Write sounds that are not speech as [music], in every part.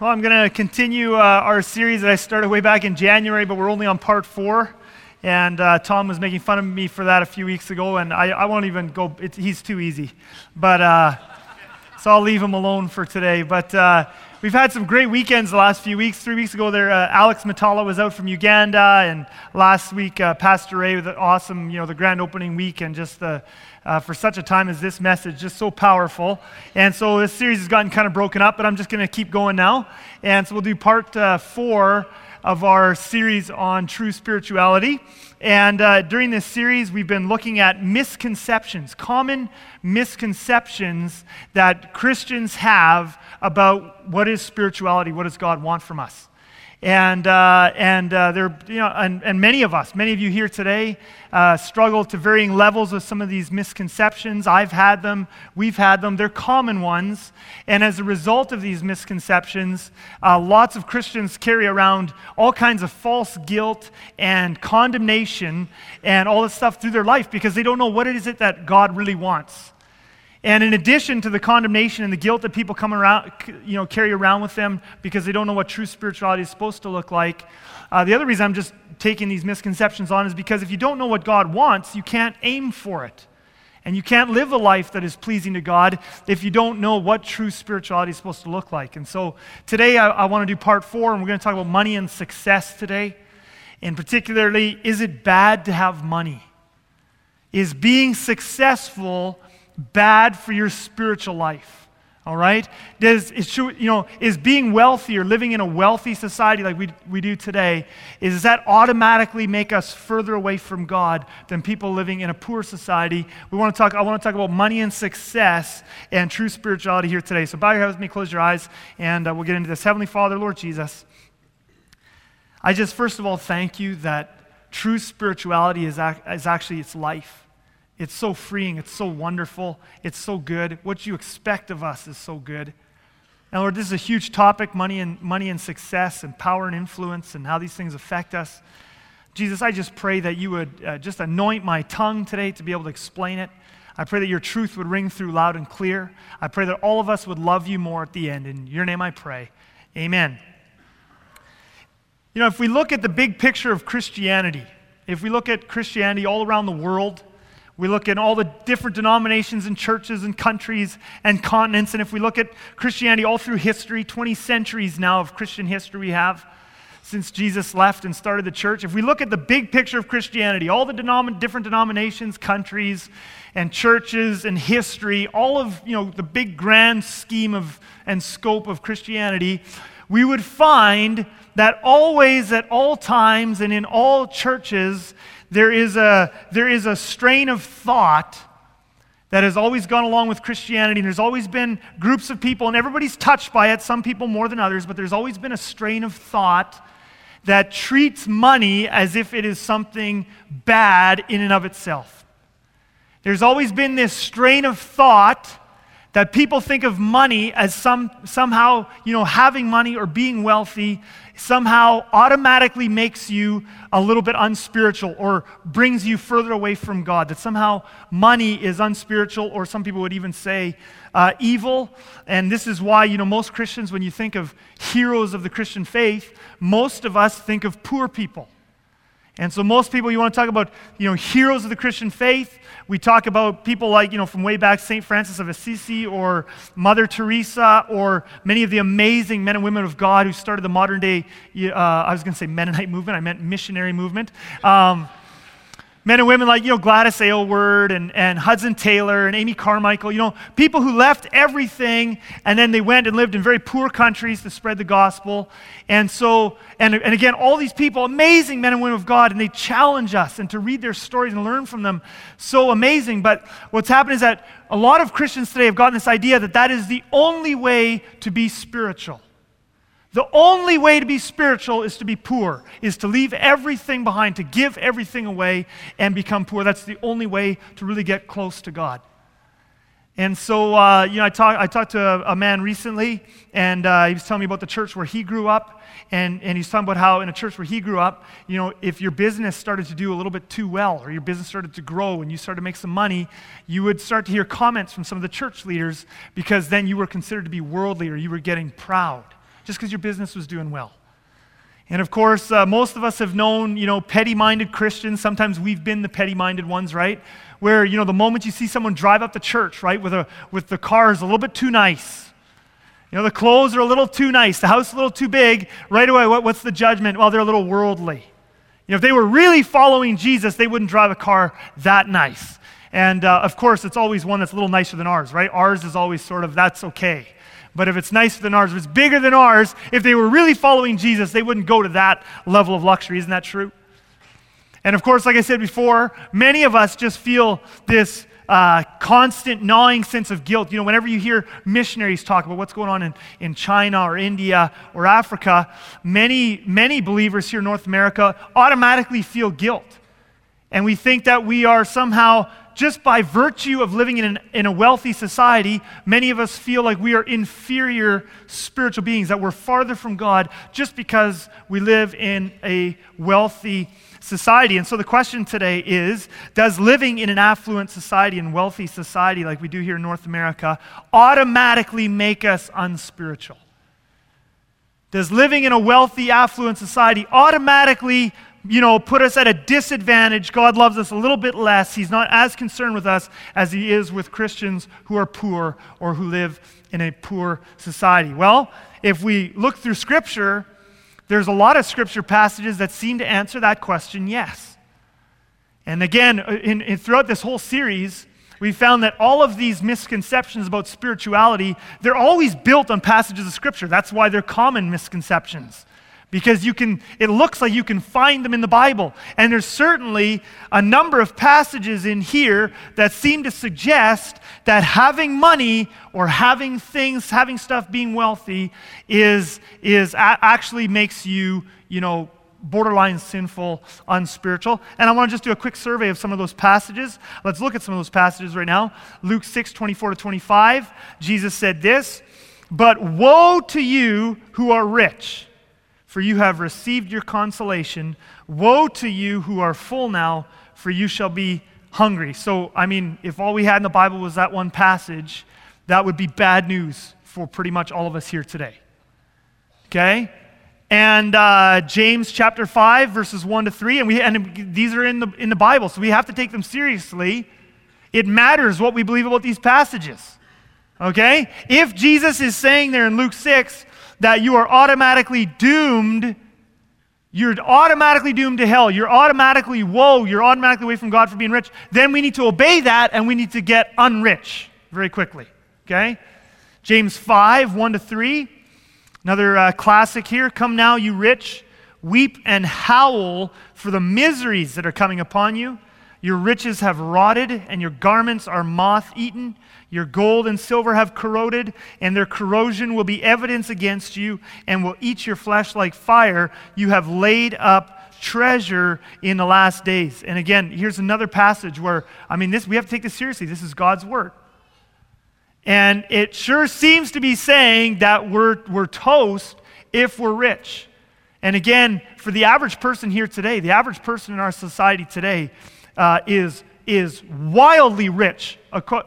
Well, I'm going to continue uh, our series that I started way back in January, but we're only on part four. And uh, Tom was making fun of me for that a few weeks ago, and I, I won't even go, he's too easy. But, uh, so I'll leave him alone for today. But uh, we've had some great weekends the last few weeks. Three weeks ago, there, uh, Alex Matala was out from Uganda, and last week, uh, Pastor Ray with an awesome, you know, the grand opening week, and just the, uh, for such a time as this message, just so powerful. And so this series has gotten kind of broken up, but I'm just going to keep going now. And so we'll do part uh, four of our series on true spirituality. And uh, during this series, we've been looking at misconceptions, common misconceptions that Christians have about what is spirituality, what does God want from us. And, uh, and, uh, there, you know, and, and many of us, many of you here today, uh, struggle to varying levels with some of these misconceptions. I've had them, we've had them. They're common ones. And as a result of these misconceptions, uh, lots of Christians carry around all kinds of false guilt and condemnation and all this stuff through their life because they don't know what it is it that God really wants. And in addition to the condemnation and the guilt that people come around, you know, carry around with them because they don't know what true spirituality is supposed to look like, uh, the other reason I'm just taking these misconceptions on is because if you don't know what God wants, you can't aim for it. And you can't live a life that is pleasing to God if you don't know what true spirituality is supposed to look like. And so today I, I want to do part four, and we're going to talk about money and success today. And particularly, is it bad to have money? Is being successful bad for your spiritual life? All right? Does, is, you know, is being wealthy or living in a wealthy society like we, we do today, is, does that automatically make us further away from God than people living in a poor society? We want to talk, I want to talk about money and success and true spirituality here today. So bow your head with me, close your eyes, and uh, we'll get into this. Heavenly Father, Lord Jesus, I just first of all thank you that true spirituality is, ac- is actually its life. It's so freeing. It's so wonderful. It's so good. What you expect of us is so good. And Lord, this is a huge topic money and, money and success and power and influence and how these things affect us. Jesus, I just pray that you would uh, just anoint my tongue today to be able to explain it. I pray that your truth would ring through loud and clear. I pray that all of us would love you more at the end. In your name I pray. Amen. You know, if we look at the big picture of Christianity, if we look at Christianity all around the world, we look at all the different denominations and churches and countries and continents. And if we look at Christianity all through history, 20 centuries now of Christian history we have since Jesus left and started the church. If we look at the big picture of Christianity, all the denom- different denominations, countries, and churches and history, all of you know, the big grand scheme of, and scope of Christianity, we would find that always, at all times, and in all churches, there is a, there is a strain of thought that has always gone along with Christianity. And there's always been groups of people, and everybody's touched by it, some people more than others, but there's always been a strain of thought that treats money as if it is something bad in and of itself. There's always been this strain of thought that people think of money as some, somehow, you know, having money or being wealthy somehow automatically makes you a little bit unspiritual or brings you further away from God. That somehow money is unspiritual, or some people would even say uh, evil. And this is why, you know, most Christians, when you think of heroes of the Christian faith, most of us think of poor people. And so most people, you want to talk about, you know, heroes of the Christian faith. We talk about people like, you know, from way back, St. Francis of Assisi or Mother Teresa or many of the amazing men and women of God who started the modern day, uh, I was going to say Mennonite movement, I meant missionary movement. Um, men and women like, you know, Gladys Aylward and, and Hudson Taylor and Amy Carmichael, you know, people who left everything and then they went and lived in very poor countries to spread the gospel. And so, and, and again, all these people, amazing men and women of God, and they challenge us and to read their stories and learn from them. So amazing. But what's happened is that a lot of Christians today have gotten this idea that that is the only way to be spiritual. The only way to be spiritual is to be poor, is to leave everything behind, to give everything away and become poor. That's the only way to really get close to God. And so, uh, you know, I, talk, I talked to a, a man recently, and uh, he was telling me about the church where he grew up. And, and he's talking about how in a church where he grew up, you know, if your business started to do a little bit too well, or your business started to grow and you started to make some money, you would start to hear comments from some of the church leaders because then you were considered to be worldly or you were getting proud just because your business was doing well. And of course, uh, most of us have known, you know, petty minded Christians. Sometimes we've been the petty minded ones, right? Where, you know, the moment you see someone drive up to church, right, with, a, with the cars a little bit too nice, you know, the clothes are a little too nice, the house a little too big, right away, what, what's the judgment? Well, they're a little worldly. You know, if they were really following Jesus, they wouldn't drive a car that nice. And uh, of course, it's always one that's a little nicer than ours, right? Ours is always sort of, that's okay. But if it's nicer than ours, if it's bigger than ours, if they were really following Jesus, they wouldn't go to that level of luxury. Isn't that true? And of course, like I said before, many of us just feel this uh, constant gnawing sense of guilt. You know, whenever you hear missionaries talk about what's going on in, in China or India or Africa, many, many believers here in North America automatically feel guilt. And we think that we are somehow just by virtue of living in, an, in a wealthy society, many of us feel like we are inferior spiritual beings, that we're farther from God just because we live in a wealthy society. And so the question today is Does living in an affluent society and wealthy society like we do here in North America automatically make us unspiritual? Does living in a wealthy, affluent society automatically you know, put us at a disadvantage. God loves us a little bit less. He's not as concerned with us as he is with Christians who are poor or who live in a poor society. Well, if we look through Scripture, there's a lot of Scripture passages that seem to answer that question yes. And again, uh, in, in, throughout this whole series, we found that all of these misconceptions about spirituality, they're always built on passages of Scripture. That's why they're common misconceptions because you can it looks like you can find them in the bible. And there's certainly a number of passages in here that seem to suggest that having money or having things having stuff being wealthy is is actually makes you you know borderline sinful unspiritual. And i want to just do a quick survey of some of those passages. Let's look at some of those passages right now. Luke 6 24 to 25 jesus said this but woe to you who are rich for you have received your consolation. Woe to you who are full now, for you shall be hungry. So, I mean, if all we had in the Bible was that one passage, that would be bad news for pretty much all of us here today. Okay? And uh, James chapter 5, verses 1 to 3, and, we, and these are in the, in the Bible, so we have to take them seriously. It matters what we believe about these passages. Okay? If Jesus is saying there in Luke 6, that you are automatically doomed. You're automatically doomed to hell. You're automatically woe. You're automatically away from God for being rich. Then we need to obey that and we need to get unrich very quickly. Okay? James 5, 1 to 3. Another uh, classic here. Come now, you rich, weep and howl for the miseries that are coming upon you. Your riches have rotted, and your garments are moth eaten. Your gold and silver have corroded, and their corrosion will be evidence against you and will eat your flesh like fire. You have laid up treasure in the last days. And again, here's another passage where, I mean, this, we have to take this seriously. This is God's word. And it sure seems to be saying that we're, we're toast if we're rich. And again, for the average person here today, the average person in our society today uh, is is wildly rich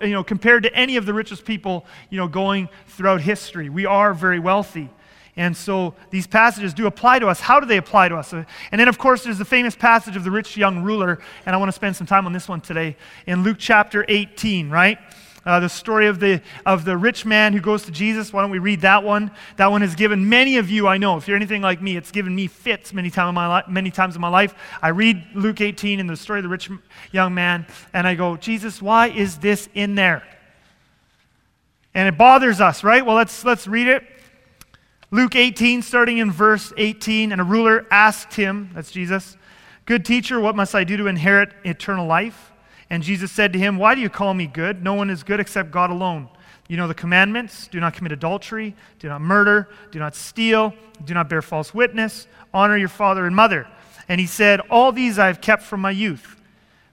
you know, compared to any of the richest people you know, going throughout history. We are very wealthy. And so these passages do apply to us. How do they apply to us? And then, of course, there's the famous passage of the rich young ruler, and I want to spend some time on this one today in Luke chapter 18, right? Uh, the story of the, of the rich man who goes to Jesus. Why don't we read that one? That one has given many of you, I know, if you're anything like me, it's given me fits many, time in my li- many times in my life. I read Luke 18 and the story of the rich young man, and I go, Jesus, why is this in there? And it bothers us, right? Well, let's, let's read it. Luke 18, starting in verse 18. And a ruler asked him, that's Jesus, Good teacher, what must I do to inherit eternal life? And Jesus said to him, Why do you call me good? No one is good except God alone. You know the commandments do not commit adultery, do not murder, do not steal, do not bear false witness, honor your father and mother. And he said, All these I have kept from my youth.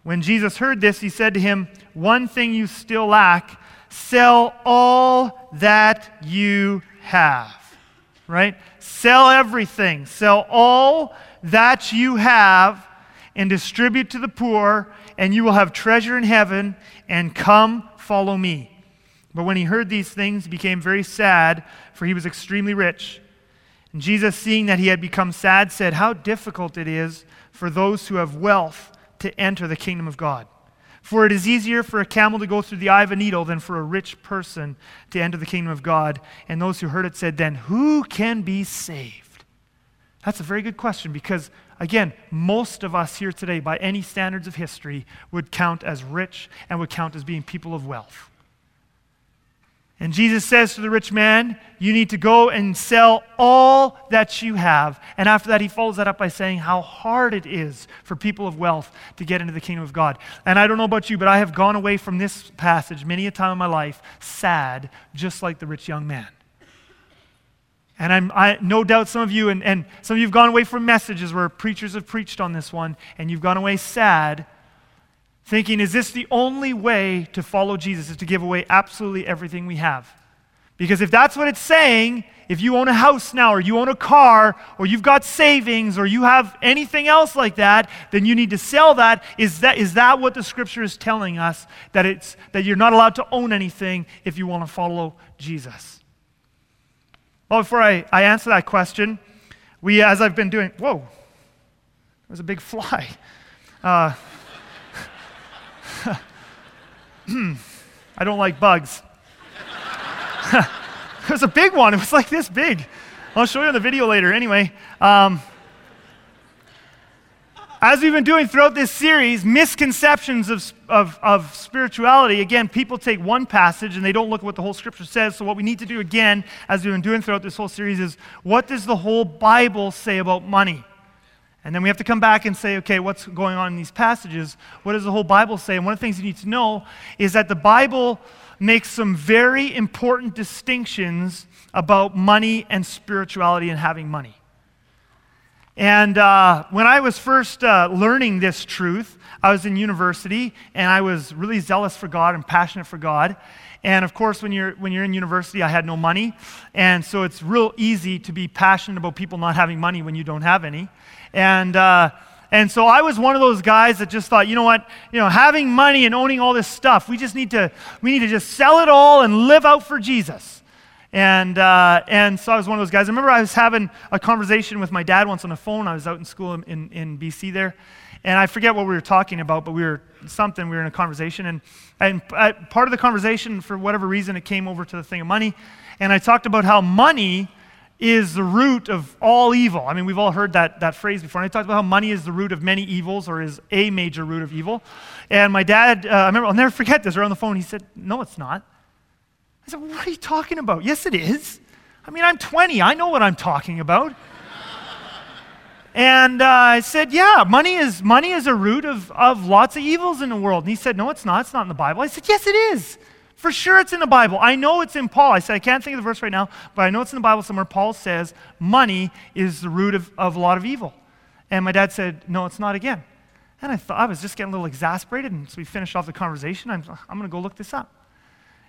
When Jesus heard this, he said to him, One thing you still lack sell all that you have. Right? Sell everything. Sell all that you have and distribute to the poor and you will have treasure in heaven, and come, follow me. But when he heard these things, he became very sad, for he was extremely rich. And Jesus, seeing that he had become sad, said, How difficult it is for those who have wealth to enter the kingdom of God. For it is easier for a camel to go through the eye of a needle than for a rich person to enter the kingdom of God. And those who heard it said, Then who can be saved? That's a very good question because, again, most of us here today, by any standards of history, would count as rich and would count as being people of wealth. And Jesus says to the rich man, You need to go and sell all that you have. And after that, he follows that up by saying how hard it is for people of wealth to get into the kingdom of God. And I don't know about you, but I have gone away from this passage many a time in my life sad, just like the rich young man. And I'm I, no doubt some of you, and, and some of you have gone away from messages where preachers have preached on this one, and you've gone away sad thinking, is this the only way to follow Jesus, is to give away absolutely everything we have? Because if that's what it's saying, if you own a house now, or you own a car, or you've got savings, or you have anything else like that, then you need to sell that. Is that, is that what the scripture is telling us? That, it's, that you're not allowed to own anything if you want to follow Jesus? Well, before I, I answer that question, we, as I've been doing, whoa, there's a big fly. Uh, [laughs] I don't like bugs. [laughs] it was a big one. It was like this big. I'll show you on the video later. Anyway, um, as we've been doing throughout this series, misconceptions of, of, of, spirituality, again, people take one passage and they don't look at what the whole scripture says. So, what we need to do again, as we've been doing throughout this whole series, is what does the whole Bible say about money? And then we have to come back and say, okay, what's going on in these passages? What does the whole Bible say? And one of the things you need to know is that the Bible makes some very important distinctions about money and spirituality and having money. And uh, when I was first uh, learning this truth, I was in university and I was really zealous for God and passionate for God. And of course, when you're, when you're in university, I had no money. And so it's real easy to be passionate about people not having money when you don't have any. And, uh, and so I was one of those guys that just thought, you know what, you know, having money and owning all this stuff, we just need to, we need to just sell it all and live out for Jesus. And, uh, and so I was one of those guys. I remember I was having a conversation with my dad once on the phone. I was out in school in, in BC there. And I forget what we were talking about, but we were something, we were in a conversation. And, and part of the conversation, for whatever reason, it came over to the thing of money. And I talked about how money is the root of all evil. I mean, we've all heard that, that phrase before. And I talked about how money is the root of many evils or is a major root of evil. And my dad, uh, I remember, I'll never forget this, we on the phone. He said, No, it's not. I said, What are you talking about? Yes, it is. I mean, I'm 20. I know what I'm talking about. and uh, I said, Yeah, money is, money is a root of, of lots of evils in the world. And he said, No, it's not. It's not in the Bible. I said, Yes, it is. For sure it's in the Bible. I know it's in Paul. I said, I can't think of the verse right now, but I know it's in the Bible somewhere. Paul says money is the root of, of a lot of evil. And my dad said, No, it's not again. And I thought, I was just getting a little exasperated. And so we finished off the conversation. I'm, I'm going to go look this up.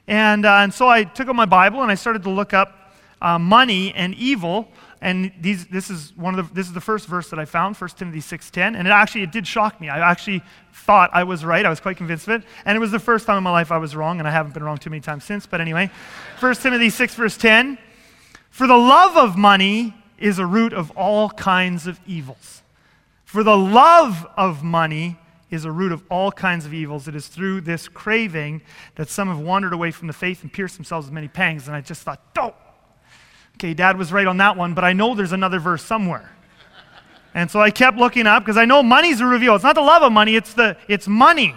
And, uh, and so I took out my Bible and I started to look up uh, money and evil and these, this is one of the, this is the first verse that I found, 1 Timothy 6.10, and it actually, it did shock me. I actually thought I was right. I was quite convinced of it, and it was the first time in my life I was wrong, and I haven't been wrong too many times since, but anyway. 1 Timothy 6, verse 10, For the love of money is a root of all kinds of evils. For the love of money is a root of all kinds of evils. It is through this craving that some have wandered away from the faith and pierced themselves with many pangs. And I just thought, don't, Okay, dad was right on that one, but I know there's another verse somewhere. And so I kept looking up because I know money's a reveal. It's not the love of money, it's the it's money.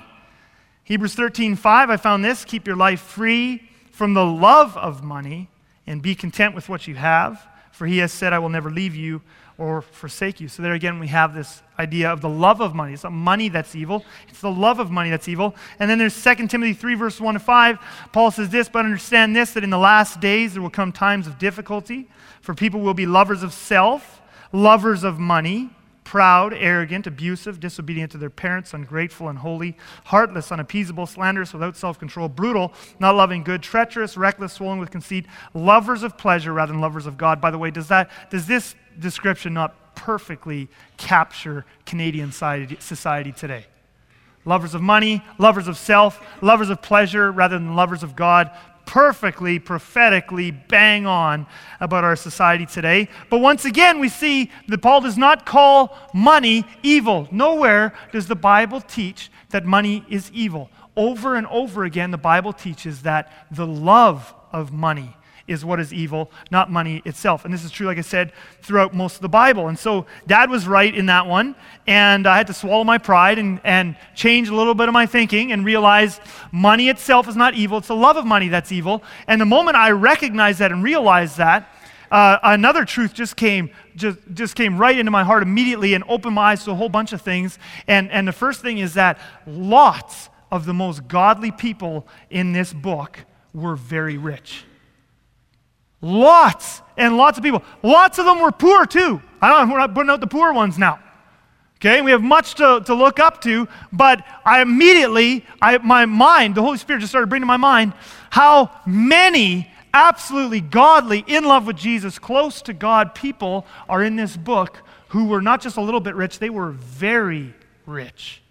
Hebrews 13, 5, I found this. Keep your life free from the love of money and be content with what you have. For he has said, I will never leave you or forsake you. So there again, we have this idea of the love of money. It's not money that's evil, it's the love of money that's evil. And then there's 2 Timothy 3, verse 1 to 5. Paul says this, but understand this, that in the last days there will come times of difficulty, for people will be lovers of self, lovers of money proud, arrogant, abusive, disobedient to their parents, ungrateful, unholy, heartless, unappeasable, slanderous, without self control, brutal, not loving good, treacherous, reckless, swollen with conceit, lovers of pleasure rather than lovers of God. By the way, does, that, does this description not perfectly capture Canadian society today? Lovers of money, lovers of self, lovers of pleasure rather than lovers of God perfectly, prophetically bang on about our society today. But once again, we see that Paul does not call money evil. Nowhere does the Bible teach that money is evil. Over and over again, the Bible teaches that the love of money is what is evil, not money itself. And this is true, like I said, throughout most of the Bible. And so dad was right in that one. And I had to swallow my pride and, and change a little bit of my thinking and realize money itself is not evil. It's the love of money that's evil. And the moment I recognized that and realized that, uh, another truth just came just, just came right into my heart immediately and opened my eyes to a whole bunch of things and, and the first thing is that lots of the most godly people in this book were very rich Lots and lots of people. Lots of them were poor too. I don't know, we're not putting out the poor ones now. Okay, we have much to, to look up to, but I immediately, I, my mind, the Holy Spirit just started bringing to my mind how many absolutely godly, in love with Jesus, close to God people are in this book who were not just a little bit rich, they were very rich.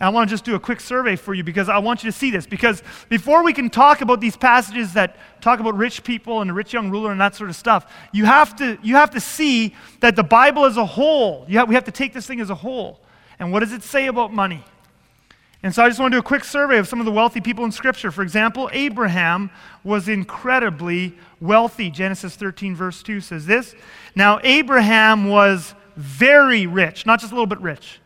And I want to just do a quick survey for you because I want you to see this. Because before we can talk about these passages that talk about rich people and the rich young ruler and that sort of stuff, you have to, you have to see that the Bible as a whole, have, we have to take this thing as a whole. And what does it say about money? And so I just want to do a quick survey of some of the wealthy people in Scripture. For example, Abraham was incredibly wealthy. Genesis 13, verse 2 says this Now, Abraham was very rich, not just a little bit rich.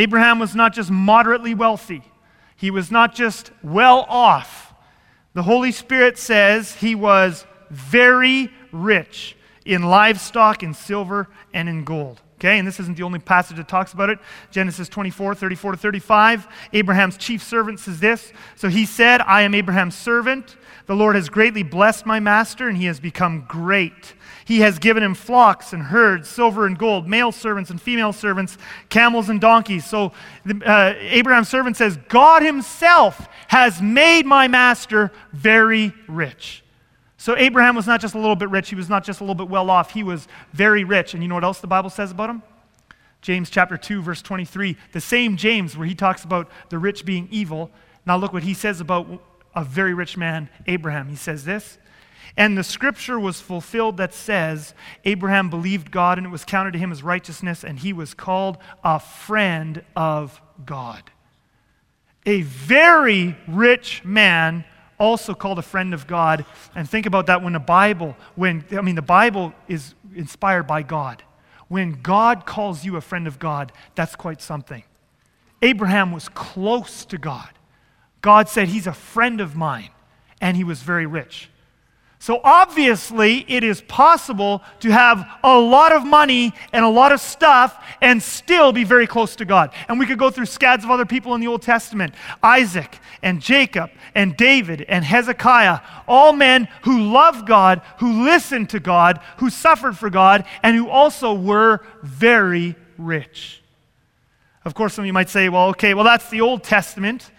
Abraham was not just moderately wealthy, he was not just well off. The Holy Spirit says he was very rich in livestock, in silver, and in gold. Okay, and this isn't the only passage that talks about it. Genesis 24, 34 to 35. Abraham's chief servant says this. So he said, I am Abraham's servant. The Lord has greatly blessed my master, and he has become great. He has given him flocks and herds, silver and gold, male servants and female servants, camels and donkeys. So uh, Abraham's servant says, God himself has made my master very rich. So Abraham was not just a little bit rich, he was not just a little bit well off, he was very rich. And you know what else the Bible says about him? James chapter 2 verse 23, the same James where he talks about the rich being evil. Now look what he says about a very rich man, Abraham. He says this, and the scripture was fulfilled that says, Abraham believed God and it was counted to him as righteousness, and he was called a friend of God. A very rich man, also called a friend of God. And think about that when the Bible, when, I mean, the Bible is inspired by God. When God calls you a friend of God, that's quite something. Abraham was close to God. God said, He's a friend of mine, and he was very rich. So obviously, it is possible to have a lot of money and a lot of stuff and still be very close to God. And we could go through scads of other people in the Old Testament Isaac and Jacob and David and Hezekiah, all men who loved God, who listened to God, who suffered for God, and who also were very rich. Of course, some of you might say, well, okay, well, that's the Old Testament.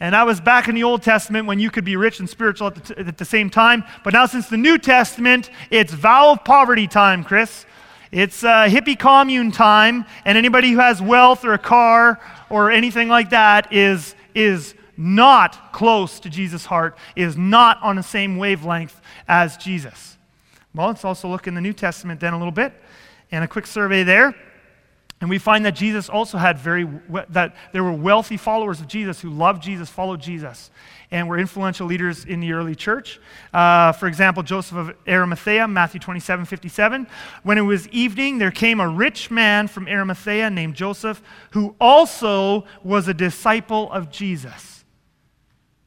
And I was back in the Old Testament when you could be rich and spiritual at the, t- at the same time. But now, since the New Testament, it's vow of poverty time, Chris. It's uh, hippie commune time. And anybody who has wealth or a car or anything like that is, is not close to Jesus' heart, is not on the same wavelength as Jesus. Well, let's also look in the New Testament then a little bit. And a quick survey there. And we find that Jesus also had very, that there were wealthy followers of Jesus who loved Jesus, followed Jesus, and were influential leaders in the early church. Uh, for example, Joseph of Arimathea, Matthew 27 57. When it was evening, there came a rich man from Arimathea named Joseph, who also was a disciple of Jesus.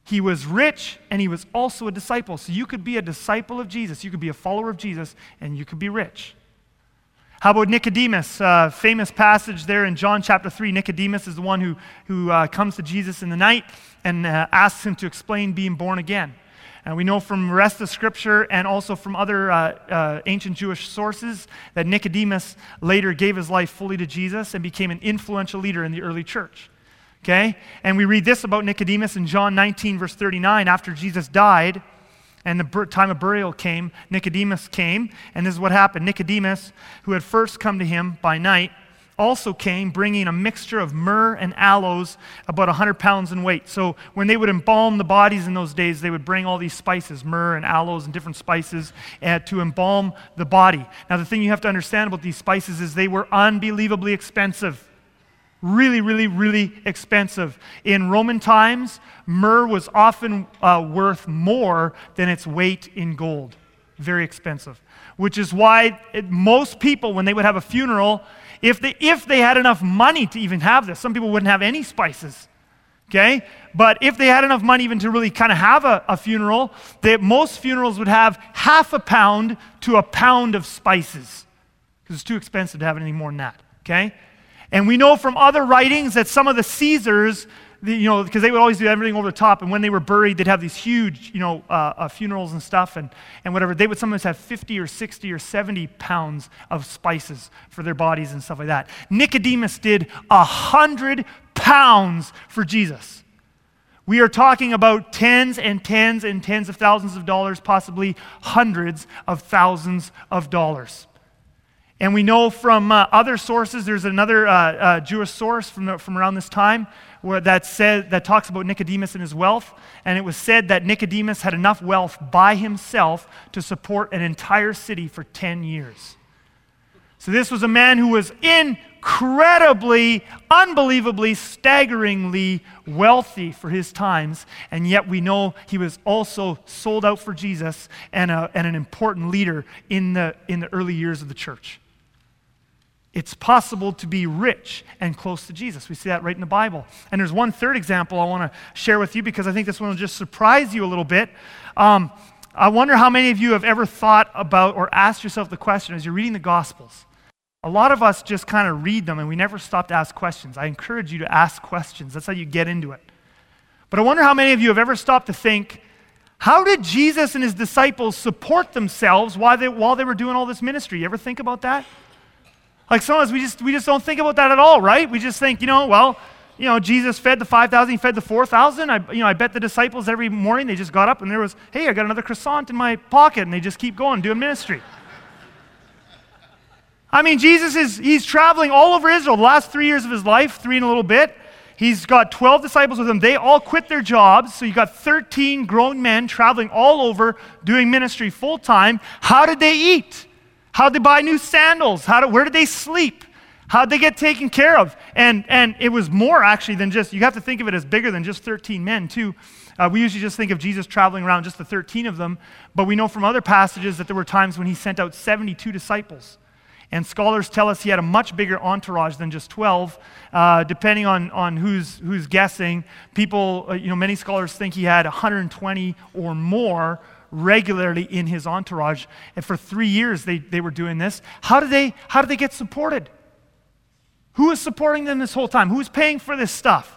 He was rich and he was also a disciple. So you could be a disciple of Jesus, you could be a follower of Jesus, and you could be rich. How about Nicodemus? Uh, famous passage there in John chapter 3. Nicodemus is the one who, who uh, comes to Jesus in the night and uh, asks him to explain being born again. And we know from the rest of Scripture and also from other uh, uh, ancient Jewish sources that Nicodemus later gave his life fully to Jesus and became an influential leader in the early church. Okay? And we read this about Nicodemus in John 19, verse 39. After Jesus died, and the time of burial came, Nicodemus came, and this is what happened. Nicodemus, who had first come to him by night, also came bringing a mixture of myrrh and aloes, about 100 pounds in weight. So when they would embalm the bodies in those days, they would bring all these spices, myrrh and aloes and different spices, uh, to embalm the body. Now, the thing you have to understand about these spices is they were unbelievably expensive. Really, really, really expensive. In Roman times, myrrh was often uh, worth more than its weight in gold. Very expensive. Which is why it, most people, when they would have a funeral, if they, if they had enough money to even have this, some people wouldn't have any spices. Okay? But if they had enough money even to really kind of have a, a funeral, they, most funerals would have half a pound to a pound of spices because it's too expensive to have anything more than that. Okay? And we know from other writings that some of the Caesars, the, you know, because they would always do everything over the top, and when they were buried, they'd have these huge, you know, uh, uh, funerals and stuff, and, and whatever. They would sometimes have 50 or 60 or 70 pounds of spices for their bodies and stuff like that. Nicodemus did a hundred pounds for Jesus. We are talking about tens and tens and tens of thousands of dollars, possibly hundreds of thousands of dollars. And we know from uh, other sources, there's another uh, uh, Jewish source from, the, from around this time where that, said, that talks about Nicodemus and his wealth. And it was said that Nicodemus had enough wealth by himself to support an entire city for 10 years. So this was a man who was incredibly, unbelievably, staggeringly wealthy for his times. And yet we know he was also sold out for Jesus and, a, and an important leader in the, in the early years of the church. It's possible to be rich and close to Jesus. We see that right in the Bible. And there's one third example I want to share with you because I think this one will just surprise you a little bit. Um, I wonder how many of you have ever thought about or asked yourself the question as you're reading the Gospels. A lot of us just kind of read them and we never stop to ask questions. I encourage you to ask questions. That's how you get into it. But I wonder how many of you have ever stopped to think, how did Jesus and his disciples support themselves while they, while they were doing all this ministry? You ever think about that? Like sometimes we just, we just don't think about that at all, right? We just think, you know, well, you know, Jesus fed the 5,000, he fed the 4,000. I, you know, I bet the disciples every morning they just got up and there was, hey, I got another croissant in my pocket, and they just keep going, doing ministry. I mean, Jesus is, he's traveling all over Israel the last three years of his life, three and a little bit. He's got 12 disciples with him. They all quit their jobs. So you got 13 grown men traveling all over doing ministry full time. How did they eat? How'd they buy new sandals? How did, where did they sleep? How'd they get taken care of? And, and it was more actually than just, you have to think of it as bigger than just 13 men, too. Uh, we usually just think of Jesus traveling around just the 13 of them, but we know from other passages that there were times when he sent out 72 disciples. And scholars tell us he had a much bigger entourage than just 12. Uh, depending on, on who's, who's guessing, people, uh, you know, many scholars think he had 120 or more regularly in his entourage. And for three years they, they were doing this. How did they, how did they get supported? Who was supporting them this whole time? Who's paying for this stuff?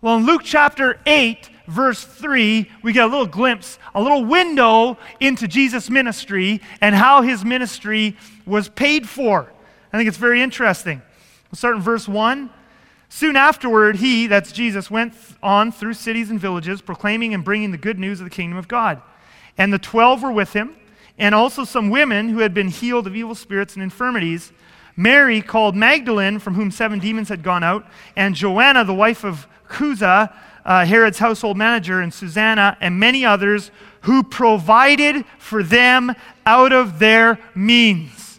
Well, in Luke chapter 8, verse 3, we get a little glimpse, a little window into Jesus' ministry and how his ministry was paid for. I think it's very interesting. We'll start in verse 1. Soon afterward, he, that's Jesus, went on through cities and villages, proclaiming and bringing the good news of the kingdom of God. And the twelve were with him, and also some women who had been healed of evil spirits and infirmities. Mary, called Magdalene, from whom seven demons had gone out, and Joanna, the wife of Chuza, uh, Herod's household manager, and Susanna, and many others who provided for them out of their means.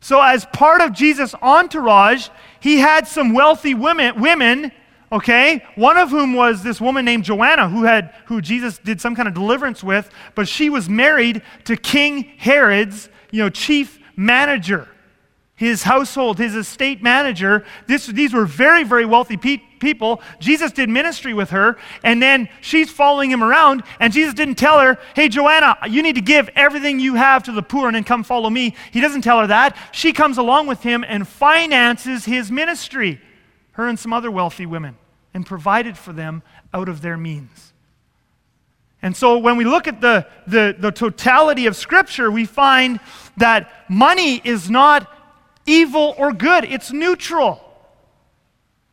So, as part of Jesus' entourage, he had some wealthy women, women okay? One of whom was this woman named joanna who had who jesus did some kind of deliverance with but she was married to king herod's you know chief manager his household his estate manager. This, these were very very wealthy pe- people. Jesus did ministry with her and then she's following him around and jesus didn't tell her hey joanna you need to give everything you have to the poor and then come follow me. He doesn't tell her that. She comes along with him and finances his ministry her and some other wealthy women, and provided for them out of their means. And so when we look at the, the, the totality of Scripture, we find that money is not evil or good, it's neutral.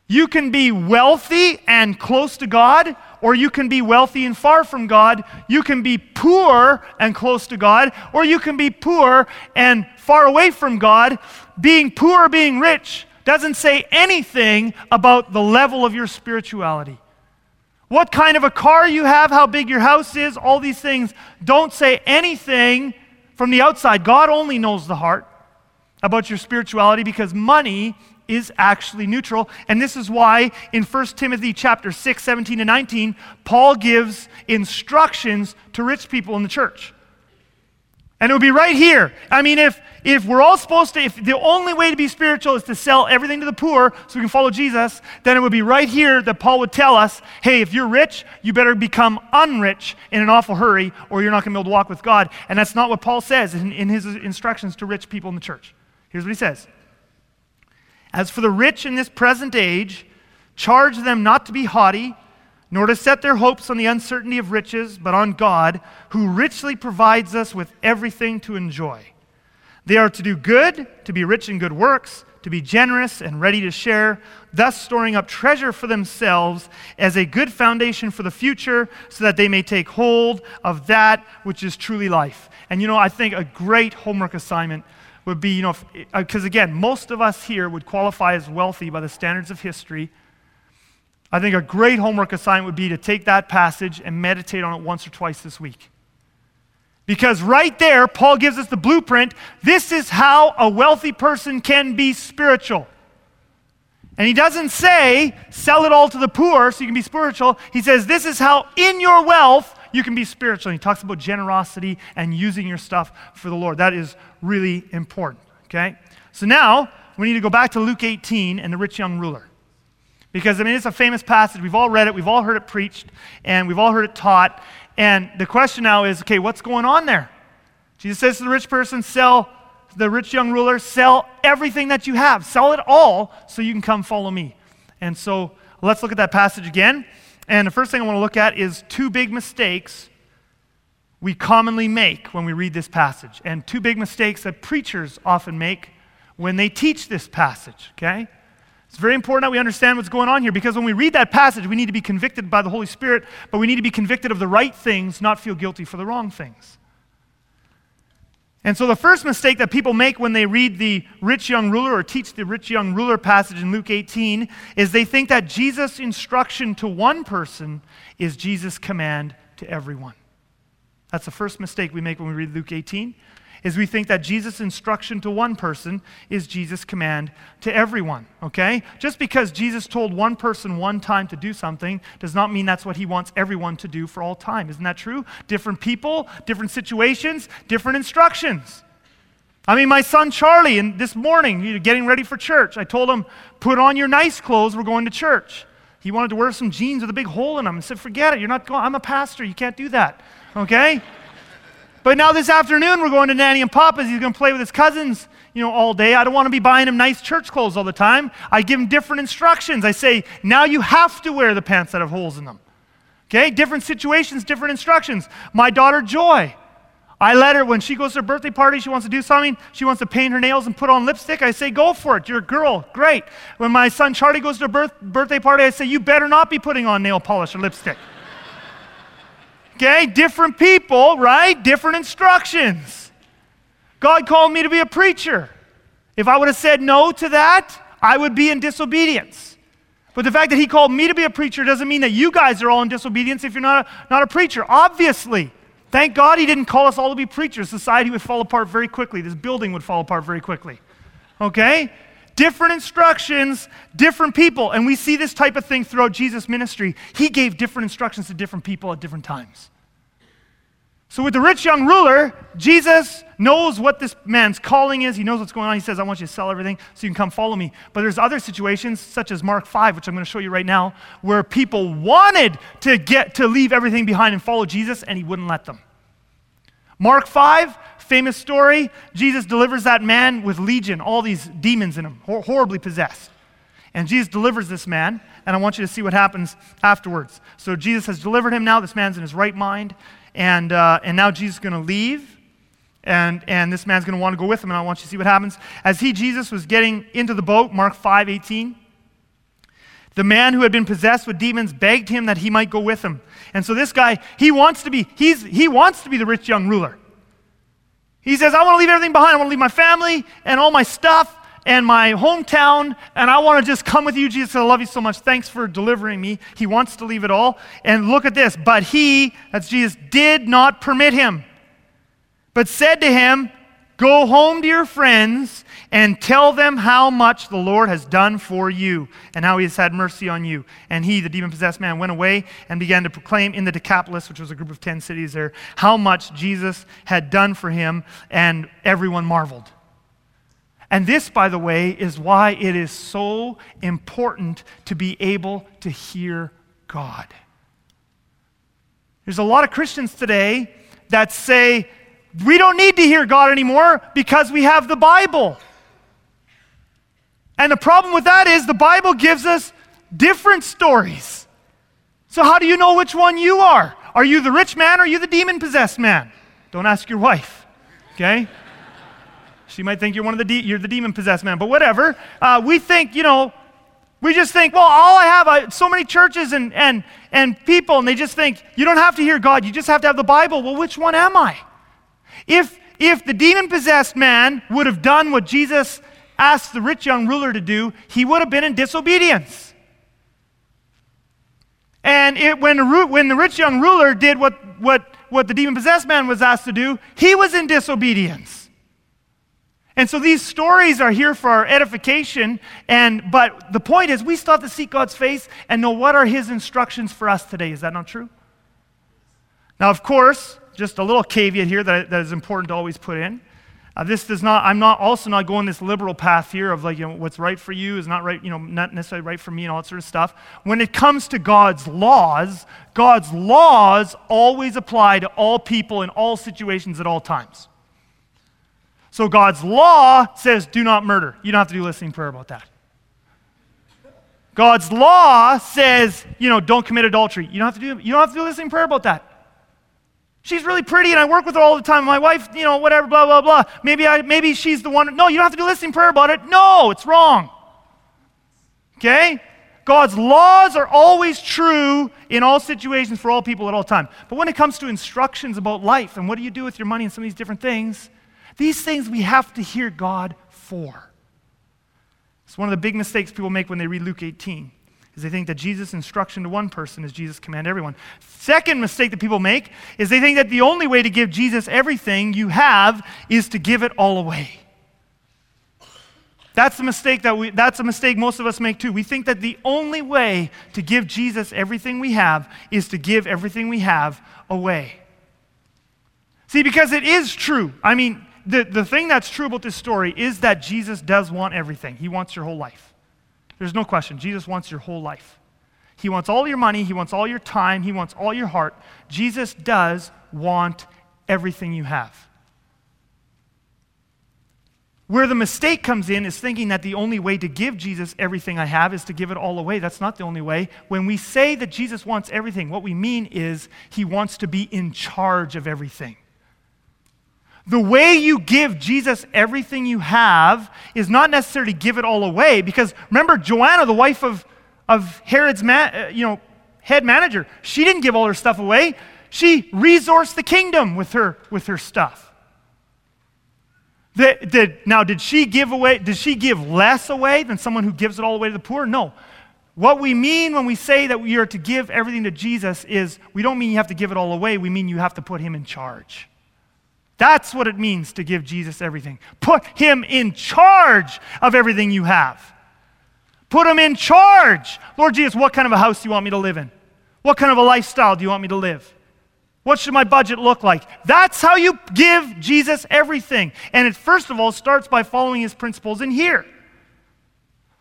You can be wealthy and close to God, or you can be wealthy and far from God. You can be poor and close to God, or you can be poor and far away from God. Being poor being rich doesn't say anything about the level of your spirituality. What kind of a car you have, how big your house is, all these things don't say anything from the outside. God only knows the heart about your spirituality because money is actually neutral. And this is why in 1 Timothy chapter 6, 17 to 19, Paul gives instructions to rich people in the church. And it would be right here. I mean, if, if we're all supposed to, if the only way to be spiritual is to sell everything to the poor so we can follow Jesus, then it would be right here that Paul would tell us hey, if you're rich, you better become unrich in an awful hurry or you're not going to be able to walk with God. And that's not what Paul says in, in his instructions to rich people in the church. Here's what he says As for the rich in this present age, charge them not to be haughty, nor to set their hopes on the uncertainty of riches, but on God, who richly provides us with everything to enjoy. They are to do good, to be rich in good works, to be generous and ready to share, thus storing up treasure for themselves as a good foundation for the future, so that they may take hold of that which is truly life. And you know, I think a great homework assignment would be, you know, because uh, again, most of us here would qualify as wealthy by the standards of history. I think a great homework assignment would be to take that passage and meditate on it once or twice this week. Because right there, Paul gives us the blueprint. This is how a wealthy person can be spiritual. And he doesn't say, sell it all to the poor so you can be spiritual. He says, this is how in your wealth you can be spiritual. And he talks about generosity and using your stuff for the Lord. That is really important, okay? So now we need to go back to Luke 18 and the rich young ruler. Because, I mean, it's a famous passage. We've all read it, we've all heard it preached, and we've all heard it taught. And the question now is okay, what's going on there? Jesus says to the rich person, sell, the rich young ruler, sell everything that you have. Sell it all so you can come follow me. And so let's look at that passage again. And the first thing I want to look at is two big mistakes we commonly make when we read this passage, and two big mistakes that preachers often make when they teach this passage, okay? It's very important that we understand what's going on here because when we read that passage, we need to be convicted by the Holy Spirit, but we need to be convicted of the right things, not feel guilty for the wrong things. And so, the first mistake that people make when they read the rich young ruler or teach the rich young ruler passage in Luke 18 is they think that Jesus' instruction to one person is Jesus' command to everyone. That's the first mistake we make when we read Luke 18 is we think that Jesus' instruction to one person is Jesus' command to everyone, okay? Just because Jesus told one person one time to do something does not mean that's what he wants everyone to do for all time. Isn't that true? Different people, different situations, different instructions. I mean, my son Charlie, and this morning, getting ready for church, I told him, put on your nice clothes, we're going to church. He wanted to wear some jeans with a big hole in them. I said, forget it, you're not going, I'm a pastor, you can't do that, okay? But now this afternoon, we're going to Nanny and Papa's. He's going to play with his cousins, you know, all day. I don't want to be buying him nice church clothes all the time. I give him different instructions. I say, now you have to wear the pants that have holes in them. Okay? Different situations, different instructions. My daughter, Joy, I let her, when she goes to her birthday party, she wants to do something, she wants to paint her nails and put on lipstick. I say, go for it. You're a girl. Great. When my son Charlie goes to a birth, birthday party, I say, you better not be putting on nail polish or lipstick. Okay, different people, right? Different instructions. God called me to be a preacher. If I would have said no to that, I would be in disobedience. But the fact that He called me to be a preacher doesn't mean that you guys are all in disobedience if you're not a, not a preacher. Obviously. Thank God He didn't call us all to be preachers. Society would fall apart very quickly. This building would fall apart very quickly. Okay? different instructions, different people. And we see this type of thing throughout Jesus' ministry. He gave different instructions to different people at different times. So, with the rich young ruler, Jesus knows what this man's calling is. He knows what's going on. He says, I want you to sell everything so you can come follow me. But there's other situations, such as Mark 5, which I'm going to show you right now, where people wanted to get to leave everything behind and follow Jesus, and he wouldn't let them. Mark 5, famous story. Jesus delivers that man with legion, all these demons in him, hor- horribly possessed. And Jesus delivers this man, and I want you to see what happens afterwards. So Jesus has delivered him now. This man's in his right mind, and, uh, and now Jesus is going to leave, and, and this man's going to want to go with him, and I want you to see what happens. As he, Jesus, was getting into the boat, Mark 5 18, The man who had been possessed with demons begged him that he might go with him. And so this guy, he wants to be, he's, he wants to be the rich young ruler. He says, I want to leave everything behind. I want to leave my family and all my stuff and my hometown, and I want to just come with you, Jesus. I love you so much. Thanks for delivering me. He wants to leave it all. And look at this. But he, that's Jesus, did not permit him, but said to him, Go home to your friends and tell them how much the Lord has done for you and how he has had mercy on you. And he, the demon possessed man, went away and began to proclaim in the Decapolis, which was a group of 10 cities there, how much Jesus had done for him, and everyone marveled. And this, by the way, is why it is so important to be able to hear God. There's a lot of Christians today that say, we don't need to hear God anymore because we have the Bible. And the problem with that is the Bible gives us different stories. So, how do you know which one you are? Are you the rich man or are you the demon possessed man? Don't ask your wife, okay? She might think you're one of the de- you're the demon possessed man, but whatever. Uh, we think, you know, we just think, well, all I have, I, so many churches and, and, and people, and they just think, you don't have to hear God, you just have to have the Bible. Well, which one am I? If, if the demon possessed man would have done what Jesus asked the rich young ruler to do, he would have been in disobedience. And it, when, the, when the rich young ruler did what, what, what the demon possessed man was asked to do, he was in disobedience. And so these stories are here for our edification, and but the point is we still have to seek God's face and know what are his instructions for us today. Is that not true? Now, of course, just a little caveat here that, that is important to always put in. Uh, this does not, I'm not also not going this liberal path here of like, you know, what's right for you is not right, you know, not necessarily right for me and all that sort of stuff. When it comes to God's laws, God's laws always apply to all people in all situations at all times. So God's law says, do not murder. You don't have to do listening prayer about that. God's law says, you know, don't commit adultery. You don't have to do, you don't have to do listening prayer about that. She's really pretty and I work with her all the time. My wife, you know, whatever, blah, blah, blah. Maybe, I, maybe she's the one. No, you don't have to do listening prayer about it. No, it's wrong. Okay? God's laws are always true in all situations for all people at all time. But when it comes to instructions about life and what do you do with your money and some of these different things, these things we have to hear God for. It's one of the big mistakes people make when they read Luke 18 is they think that Jesus' instruction to one person is Jesus' command to everyone. Second mistake that people make is they think that the only way to give Jesus everything you have is to give it all away. That's the mistake that we that's a mistake most of us make too. We think that the only way to give Jesus everything we have is to give everything we have away. See, because it is true. I mean, the, the thing that's true about this story is that Jesus does want everything. He wants your whole life. There's no question. Jesus wants your whole life. He wants all your money. He wants all your time. He wants all your heart. Jesus does want everything you have. Where the mistake comes in is thinking that the only way to give Jesus everything I have is to give it all away. That's not the only way. When we say that Jesus wants everything, what we mean is he wants to be in charge of everything. The way you give Jesus everything you have is not necessarily give it all away, because remember, Joanna, the wife of, of Herod's uh, you know, head manager, she didn't give all her stuff away. She resourced the kingdom with her, with her stuff. The, the, now, did she give away, did she give less away than someone who gives it all away to the poor? No. What we mean when we say that we are to give everything to Jesus is we don't mean you have to give it all away, we mean you have to put him in charge. That's what it means to give Jesus everything. Put him in charge of everything you have. Put him in charge. Lord Jesus, what kind of a house do you want me to live in? What kind of a lifestyle do you want me to live? What should my budget look like? That's how you give Jesus everything. And it first of all starts by following his principles in here.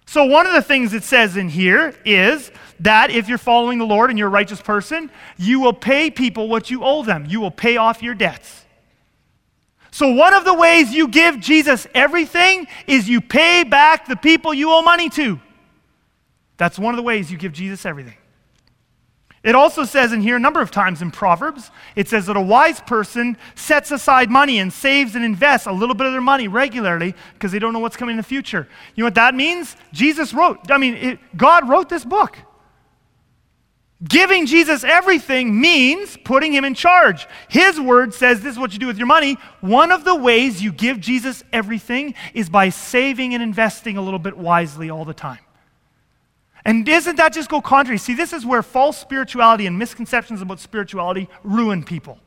So, one of the things it says in here is that if you're following the Lord and you're a righteous person, you will pay people what you owe them. You will pay off your debts. So, one of the ways you give Jesus everything is you pay back the people you owe money to. That's one of the ways you give Jesus everything. It also says in here a number of times in Proverbs, it says that a wise person sets aside money and saves and invests a little bit of their money regularly because they don't know what's coming in the future. You know what that means? Jesus wrote, I mean, it, God wrote this book. Giving Jesus everything means putting him in charge. His word says this is what you do with your money. One of the ways you give Jesus everything is by saving and investing a little bit wisely all the time. And doesn't that just go contrary? See, this is where false spirituality and misconceptions about spirituality ruin people.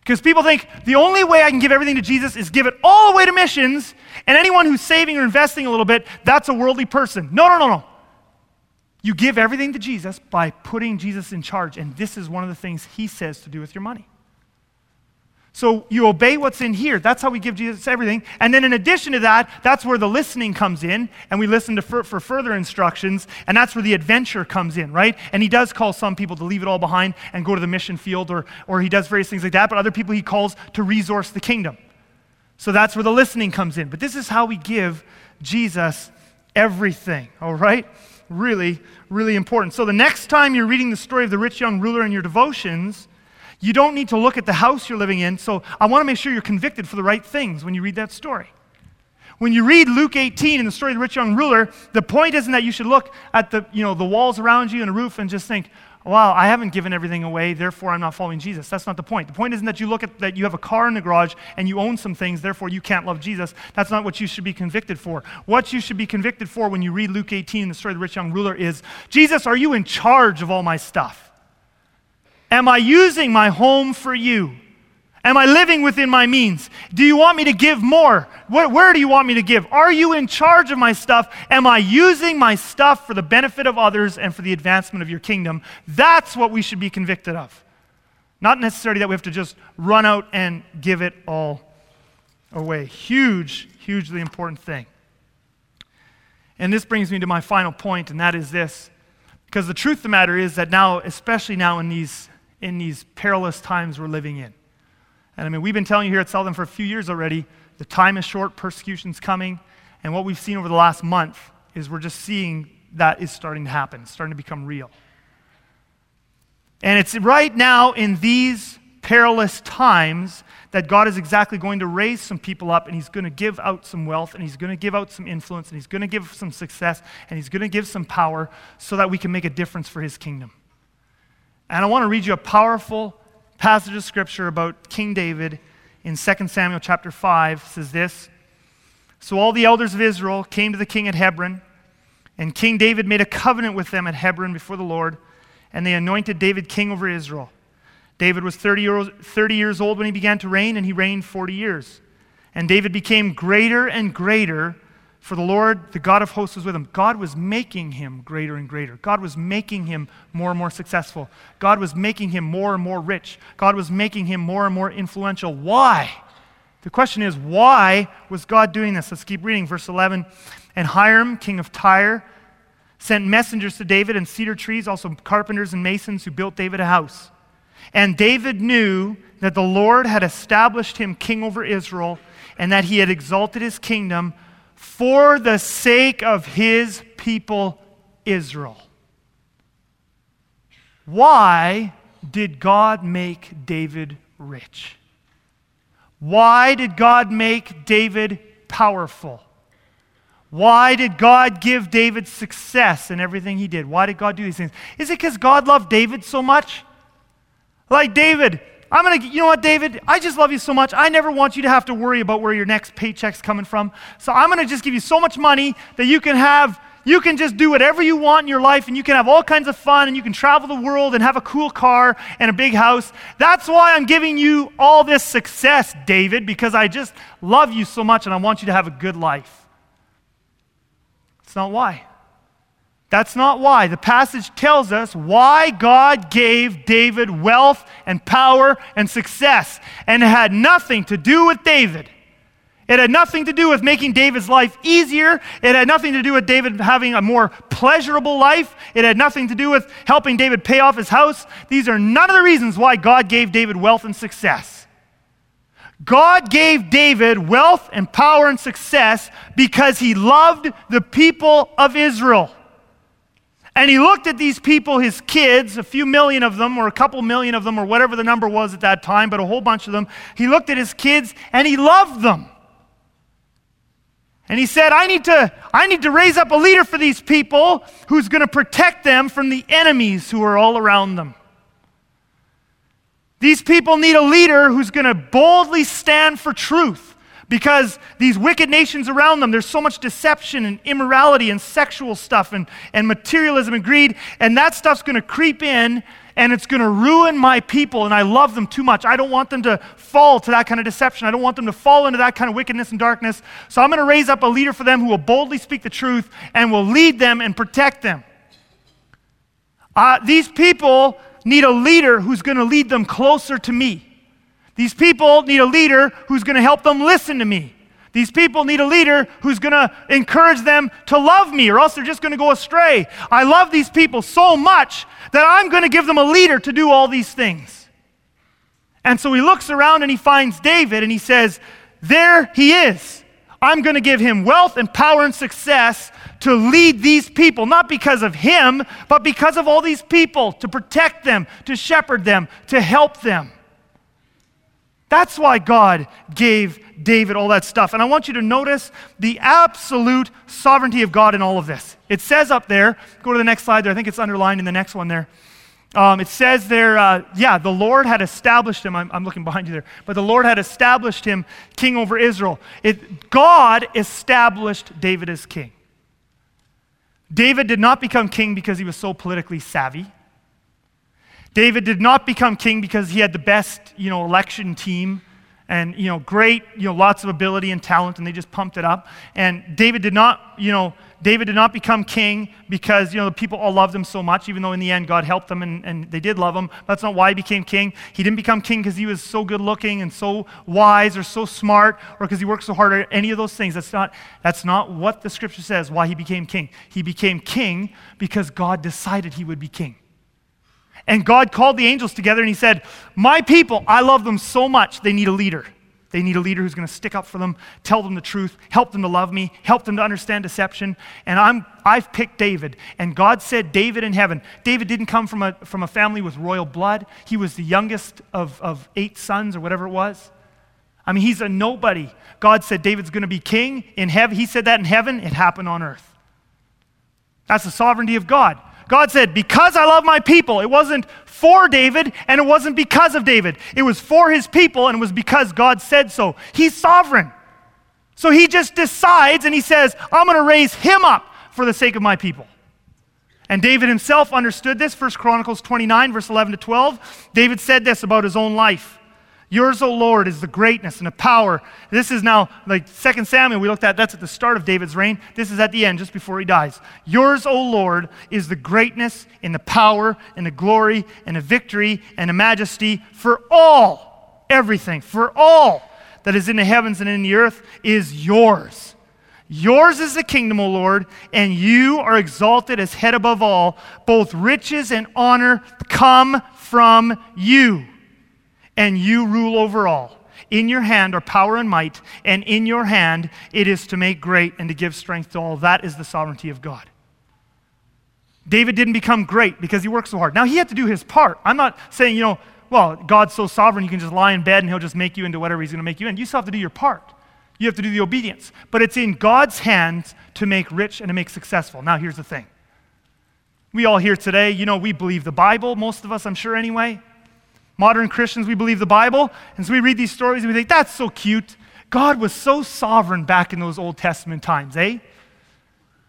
Because people think the only way I can give everything to Jesus is give it all away to missions, and anyone who's saving or investing a little bit, that's a worldly person. No, no, no, no. You give everything to Jesus by putting Jesus in charge, and this is one of the things he says to do with your money. So you obey what's in here. That's how we give Jesus everything. And then in addition to that, that's where the listening comes in, and we listen to for, for, further instructions, and that's where the adventure comes in, right? And he does call some people to leave it all behind and go to the mission field, or, or he does various things like that, but other people he calls to resource the kingdom. So that's where the listening comes in. But this is how we give Jesus everything, all right? Really, really important. So the next time you're reading the story of the rich young ruler in your devotions, you don't need to look at the house you're living in. So I want to make sure you're convicted for the right things when you read that story. When you read Luke 18 and the story of the rich young ruler, the point isn't that you should look at the, you know, the walls around you and the roof and just think, wow, I haven't given everything away, therefore I'm not following Jesus. That's not the point. The point isn't that you look at that you have a car in the garage and you own some things, therefore you can't love Jesus. That's not what you should be convicted for. What you should be convicted for when you read Luke 18 in the story of the rich young ruler is Jesus, are you in charge of all my stuff? Am I using my home for you? Am I living within my means? Do you want me to give more? Where, where, do you want me to give? Are you in charge of my stuff? Am I using my stuff for the benefit of others and for the advancement of your kingdom? That's what we should be convicted of. Not necessarily that we have to just run out and give it all away. Huge, hugely important thing. And this brings me to my final point, and that is this. Because the truth of the matter is that now, especially now in these in these perilous times we're living in. And I mean, we've been telling you here at Southern for a few years already the time is short, persecution's coming. And what we've seen over the last month is we're just seeing that is starting to happen, starting to become real. And it's right now in these perilous times that God is exactly going to raise some people up and He's going to give out some wealth and He's going to give out some influence and He's going to give some success and He's going to give some power so that we can make a difference for His kingdom. And I want to read you a powerful passage of scripture about King David in 2 Samuel chapter 5 says this So all the elders of Israel came to the king at Hebron, and King David made a covenant with them at Hebron before the Lord, and they anointed David king over Israel. David was 30 years, 30 years old when he began to reign, and he reigned 40 years. And David became greater and greater for the Lord, the God of hosts, was with him. God was making him greater and greater. God was making him more and more successful. God was making him more and more rich. God was making him more and more influential. Why? The question is, why was God doing this? Let's keep reading. Verse 11. And Hiram, king of Tyre, sent messengers to David and cedar trees, also carpenters and masons who built David a house. And David knew that the Lord had established him king over Israel and that he had exalted his kingdom for the sake of his people Israel. Why did God make David rich? Why did God make David powerful? Why did God give David success in everything he did? Why did God do these things? Is it because God loved David so much? Like David, I'm going to, you know what, David? I just love you so much. I never want you to have to worry about where your next paycheck's coming from. So I'm going to just give you so much money that you can have, you can just do whatever you want in your life and you can have all kinds of fun and you can travel the world and have a cool car and a big house. That's why I'm giving you all this success, David, because I just love you so much and I want you to have a good life. It's not why. That's not why. The passage tells us why God gave David wealth and power and success. And it had nothing to do with David. It had nothing to do with making David's life easier. It had nothing to do with David having a more pleasurable life. It had nothing to do with helping David pay off his house. These are none of the reasons why God gave David wealth and success. God gave David wealth and power and success because he loved the people of Israel. And he looked at these people, his kids, a few million of them, or a couple million of them, or whatever the number was at that time, but a whole bunch of them. He looked at his kids and he loved them. And he said, I need to, I need to raise up a leader for these people who's going to protect them from the enemies who are all around them. These people need a leader who's going to boldly stand for truth because these wicked nations around them, there's so much deception and immorality and sexual stuff and, and materialism and greed, and that stuff's going to creep in and it's going to ruin my people, and I love them too much. I don't want them to fall to that kind of deception. I don't want them to fall into that kind of wickedness and darkness. So I'm going to raise up a leader for them who will boldly speak the truth and will lead them and protect them. Uh, these people need a leader who's going to lead them closer to me. These people need a leader who's going to help them listen to me. These people need a leader who's going to encourage them to love me, or else they're just going to go astray. I love these people so much that I'm going to give them a leader to do all these things. And so he looks around and he finds David and he says, There he is. I'm going to give him wealth and power and success to lead these people, not because of him, but because of all these people, to protect them, to shepherd them, to help them. That's why God gave David all that stuff. And I want you to notice the absolute sovereignty of God in all of this. It says up there, go to the next slide there, I think it's underlined in the next one there. Um, it says there, uh, yeah, the Lord had established him. I'm, I'm, looking behind you there. But the Lord had established him king over Israel. It, God established David as king. David did not become king because he was so politically savvy. David did not become king because he had the best, you know, election team and, you know, great, you know, lots of ability and talent and they just pumped it up. And David did not, you know, David did not become king because, you know, the people all loved him so much, even though in the end God helped them and, and they did love him. That's not why he became king. He didn't become king because he was so good looking and so wise or so smart or because he worked so hard or any of those things. That's not, that's not what the scripture says why he became king. He became king because God decided he would be king. And God called the angels together and he said, My people, I love them so much, they need a leader. They need a leader who's going to stick up for them, tell them the truth, help them to love me, help them to understand deception. And I'm, I've picked David. And God said, David in heaven. David didn't come from a, from a family with royal blood, he was the youngest of, of eight sons or whatever it was. I mean, he's a nobody. God said David's going to be king in heaven. He said that in heaven, it happened on earth. That's the sovereignty of God. God said, Because I love my people, it wasn't for David and it wasn't because of David. It was for his people and it was because God said so. He's sovereign. So he just decides and he says, I'm going to raise him up for the sake of my people. And David himself understood this. 1 Chronicles 29, verse 11 to 12. David said this about his own life. Yours, O Lord, is the greatness and the power. This is now, like 2 Samuel, we looked at, that's at the start of David's reign. This is at the end, just before he dies. Yours, O Lord, is the greatness and the power and the glory and the victory and the majesty for all, everything, for all that is in the heavens and in the earth is yours. Yours is the kingdom, O Lord, and you are exalted as head above all. Both riches and honor come from you and you rule over all. In your hand are power and might, and in your hand it is to make great and to give strength to all. That is the sovereignty of God. David didn't become great because he worked so hard. Now, he had to do his part. I'm not saying, you know, well, God's so sovereign, you can just lie in bed and he'll just make you into whatever he's going to make you in. You still have to do your part. You have to do the obedience. But it's in God's hands to make rich and to make successful. Now, here's the thing. We all here today, you know, we believe the Bible, most of us, I'm sure, anyway. Modern Christians, we believe the Bible, and so we read these stories and we think, that's so cute. God was so sovereign back in those Old Testament times, eh?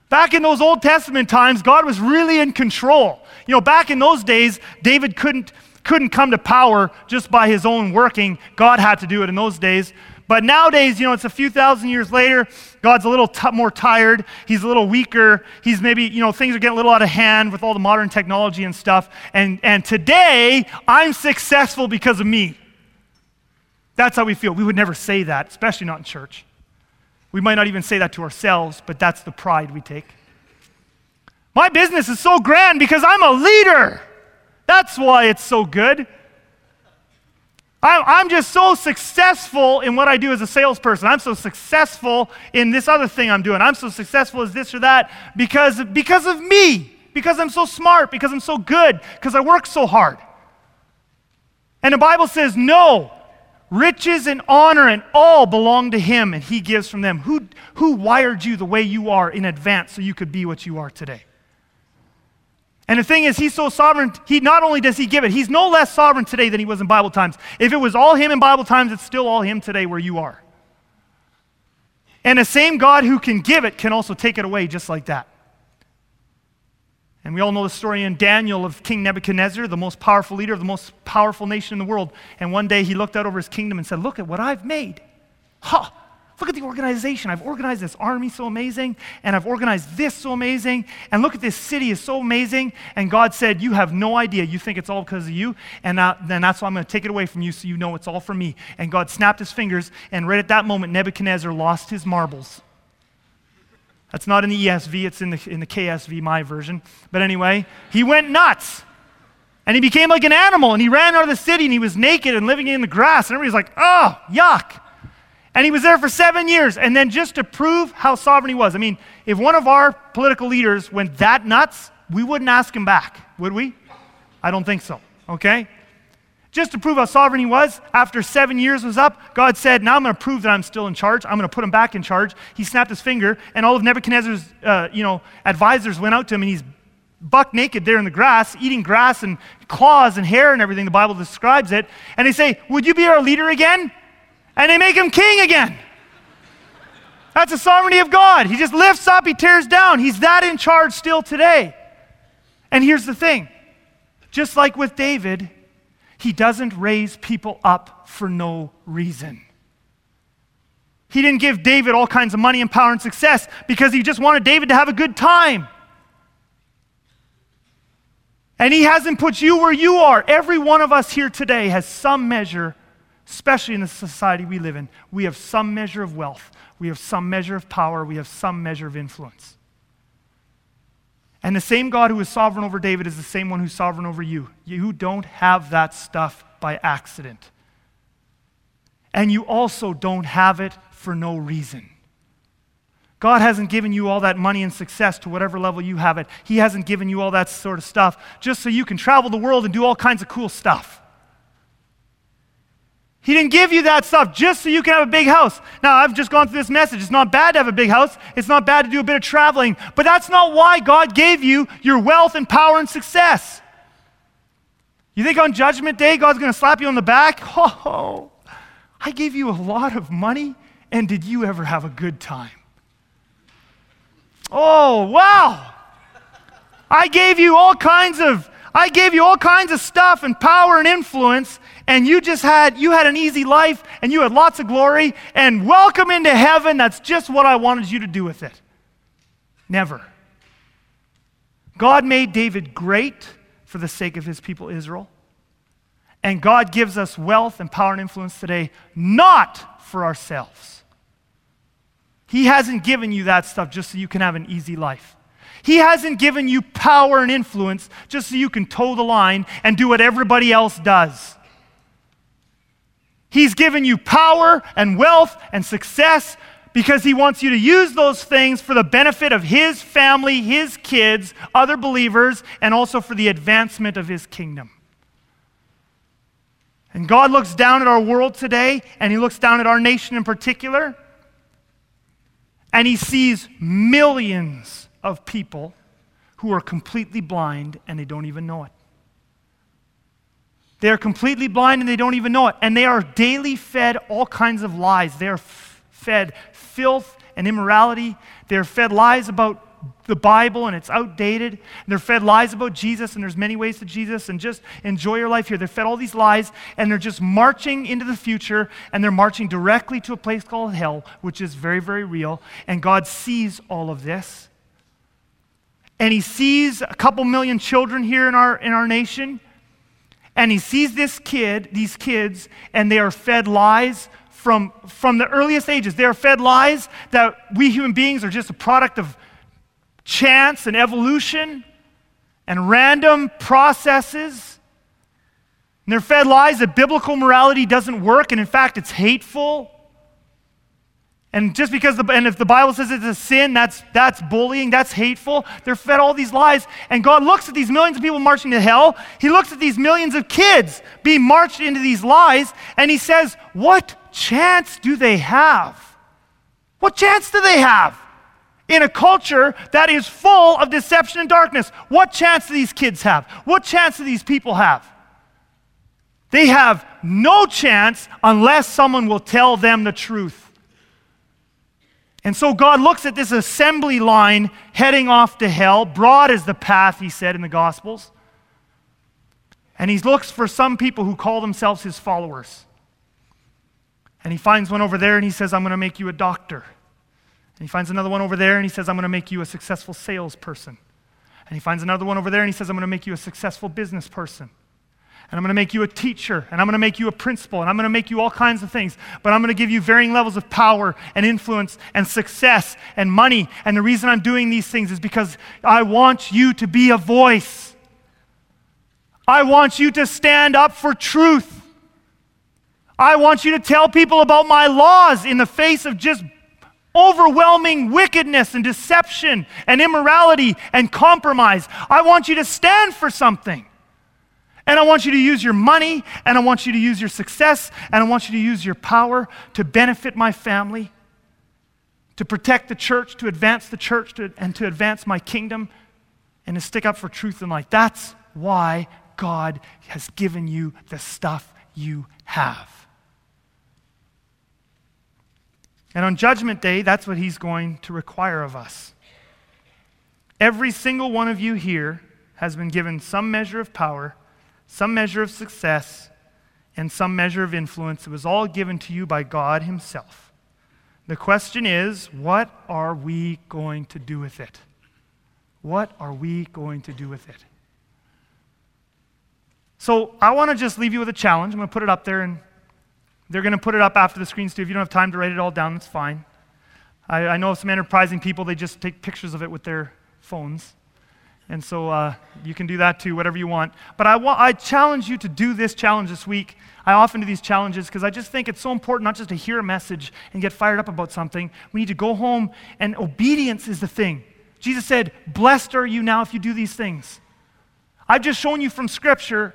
Back in those Old Testament times, God was really in control. You know, back in those days, David couldn't, couldn't come to power just by his own working. God had to do it in those days. But nowadays, you know, it's a few thousand years later. God's a little t- more tired. He's a little weaker. He's maybe, you know, things are getting a little out of hand with all the modern technology and stuff. And, and today, I'm successful because of me. That's how we feel. We would never say that, especially not in church. We might not even say that to ourselves, but that's the pride we take. My business is so grand because I'm a leader. That's why it's so good. I'm just so successful in what I do as a salesperson. I'm so successful in this other thing I'm doing. I'm so successful as this or that because, because of me, because I'm so smart, because I'm so good, because I work so hard. And the Bible says, no, riches and honor and all belong to him, and he gives from them. Who, who wired you the way you are in advance so you could be what you are today? And the thing is, he's so sovereign, he not only does he give it, he's no less sovereign today than he was in Bible times. If it was all him in Bible times, it's still all him today where you are. And the same God who can give it can also take it away just like that. And we all know the story in Daniel of King Nebuchadnezzar, the most powerful leader of the most powerful nation in the world. And one day he looked out over his kingdom and said, Look at what I've made. Ha! Huh, look at the organization. I've organized this army so amazing, and I've organized this so amazing, and look at this city is so amazing. And God said, You have no idea. You think it's all because of you, and then that's why I'm going to take it away from you so you know it's all from me. And God snapped his fingers, and right at that moment, Nebuchadnezzar lost his marbles. That's not in the ESV, it's in the, in the KSV, my version. But anyway, he went nuts. And he became like an animal, and he ran out of the city, and he was naked and living in the grass. And everybody's like, oh, yuck. And he was there for seven years. And then just to prove how sovereign he was, I mean, if one of our political leaders went that nuts, we wouldn't ask him back, would we? I don't think so, okay? Just to prove how sovereign he was, after seven years was up, God said, Now I'm going to prove that I'm still in charge. I'm going to put him back in charge. He snapped his finger, and all of Nebuchadnezzar's uh, you know, advisors went out to him, and he's buck naked there in the grass, eating grass and claws and hair and everything. The Bible describes it. And they say, Would you be our leader again? And they make him king again. That's the sovereignty of God. He just lifts up, he tears down. He's that in charge still today. And here's the thing just like with David, he doesn't raise people up for no reason. He didn't give David all kinds of money and power and success because he just wanted David to have a good time. And he hasn't put you where you are. Every one of us here today has some measure, especially in the society we live in, we have some measure of wealth, we have some measure of power, we have some measure of influence. And the same God who is sovereign over David is the same one who's sovereign over you. You don't have that stuff by accident. And you also don't have it for no reason. God hasn't given you all that money and success to whatever level you have it. He hasn't given you all that sort of stuff just so you can travel the world and do all kinds of cool stuff. He didn't give you that stuff just so you can have a big house. Now, I've just gone through this message. It's not bad to have a big house, it's not bad to do a bit of traveling, but that's not why God gave you your wealth and power and success. You think on Judgment Day, God's going to slap you on the back? [laughs] Oh, I gave you a lot of money, and did you ever have a good time? Oh, wow. I gave you all kinds of I gave you all kinds of stuff and power and influence, and you just had you had an easy life and you had lots of glory and welcome into heaven. That's just what i wanted you to do with it. Never. God made david great for the sake of his people israel and god gives us wealth and power and influence today not for ourselves. He hasn't given you that stuff just so you can have an easy life he hasn't given you power and influence just so you can toe the line and do what everybody else does. He's given you power and wealth and success because he wants you to use those things for the benefit of his family, his kids, other believers, and also for the advancement of his kingdom. And God looks down at our world today, and he looks down at our nation in particular, and he sees millions of people who are completely blind and they don't even know it. They are completely blind and they don't even know it. And they are daily fed all kinds of lies. They are f- fed filth and immorality. They are fed lies about the Bible and it's outdated. And they're fed lies about Jesus and there's many ways to Jesus and just enjoy your life here. They're fed all these lies and they're just marching into the future and they're marching directly to a place called hell, which is very, very real. And God sees all of this. And He sees a couple million children here in our, in our nation and he sees this kid, these kids, and they are fed lies from, from the earliest ages. They are fed lies that we human beings are just a product of chance and evolution and random processes. And they're fed lies that biblical morality doesn't work, and in fact, it's hateful. And just because the, and if the Bible says it's a sin, that's, that's bullying, that's hateful. They're fed all these lies. And God looks at these millions of people marching to hell. He looks at these millions of kids being marched into these lies, and He says, What chance do they have? What chance do they have in a culture that is full of deception and darkness? What chance do these kids have? What chance do these people have? They have no chance unless someone will tell them the truth. And so God looks at this assembly line heading off to hell. Broad is the path, he said in the Gospels. And he looks for some people who call themselves his followers. And he finds one over there and he says, I'm going to make you a doctor. And he finds another one over there and he says, I'm going to make you a successful salesperson. And he finds another one over there and he says, I'm going to make you a successful business person and I'm going to make you a teacher, and I'm going to make you a principal, and I'm going to make you all kinds of things. But I'm going to give you varying levels of power and influence and success and money. And the reason I'm doing these things is because I want you to be a voice. I want you to stand up for truth. I want you to tell people about my laws in the face of just overwhelming wickedness and deception and immorality and compromise. I want you to stand for something. And I want you to use your money, and I want you to use your success, and I want you to use your power to benefit my family, to protect the church, to advance the church, to, and to advance my kingdom, and to stick up for truth and light. That's why God has given you the stuff you have. And on Judgment Day, that's what He's going to require of us. Every single one of you here has been given some measure of power some measure of success, and some measure of influence. It was all given to you by God Himself. The question is, what are we going to do with it? What are we going to do with it? So I want to just leave you with a challenge. I'm going to put it up there, and they're going to put it up after the screens too. If you don't have time to write it all down, that's fine. I, I know some enterprising people, they just take pictures of it with their phones. And so uh, you can do that too, whatever you want. But I, wa- I challenge you to do this challenge this week. I often do these challenges because I just think it's so important not just to hear a message and get fired up about something. We need to go home, and obedience is the thing. Jesus said, Blessed are you now if you do these things. I've just shown you from Scripture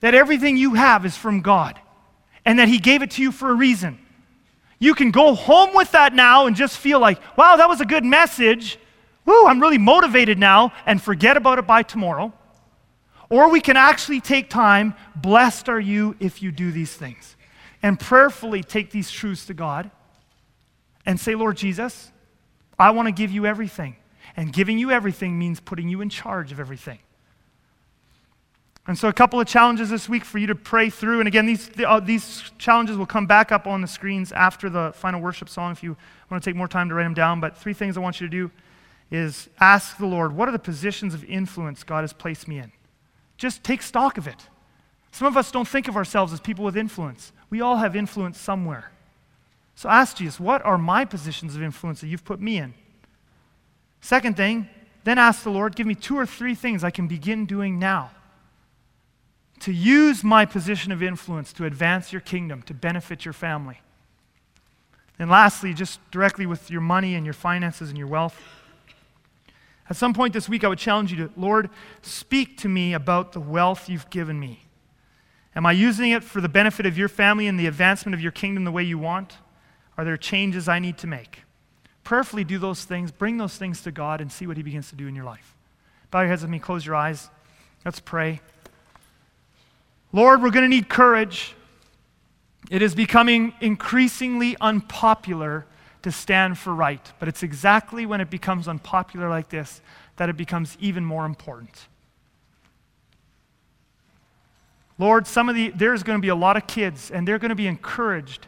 that everything you have is from God and that He gave it to you for a reason. You can go home with that now and just feel like, wow, that was a good message whoo, I'm really motivated now, and forget about it by tomorrow. Or we can actually take time, blessed are you if you do these things, and prayerfully take these truths to God and say, Lord Jesus, I want to give you everything. And giving you everything means putting you in charge of everything. And so, a couple of challenges this week for you to pray through. And again, these, uh, these challenges will come back up on the screens after the final worship song if you want to take more time to write them down. But three things I want you to do is ask the Lord, what are the positions of influence God has placed me in? Just take stock of it. Some of us don't think of ourselves as people with influence. We all have influence somewhere. So ask Jesus, what are my positions of influence that you've put me in? Second thing, then ask the Lord, give me two or three things I can begin doing now to use my position of influence to advance your kingdom, to benefit your family. And lastly, just directly with your money and your finances and your wealth, at some point this week, I would challenge you to, Lord, speak to me about the wealth you've given me. Am I using it for the benefit of your family and the advancement of your kingdom the way you want? Are there changes I need to make? Prayerfully do those things, bring those things to God, and see what He begins to do in your life. Bow your heads with me, close your eyes. Let's pray. Lord, we're going to need courage. It is becoming increasingly unpopular to stand for right. But it's exactly when it becomes unpopular like this that it becomes even more important. Lord, some of the there's going to be a lot of kids and they're going to be encouraged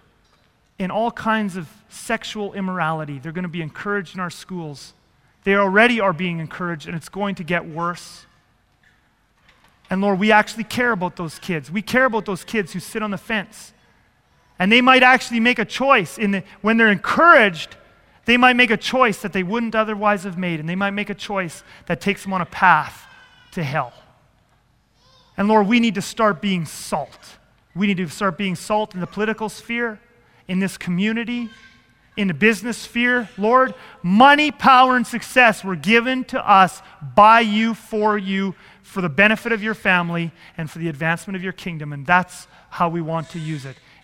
in all kinds of sexual immorality. They're going to be encouraged in our schools. They already are being encouraged and it's going to get worse. And Lord, we actually care about those kids. We care about those kids who sit on the fence and they might actually make a choice. In the, when they're encouraged, they might make a choice that they wouldn't otherwise have made. And they might make a choice that takes them on a path to hell. And Lord, we need to start being salt. We need to start being salt in the political sphere, in this community, in the business sphere, Lord, money, power, and success were given to us by you, for you, for the benefit of your family, and for the advancement of your kingdom. And that's how we want to use it.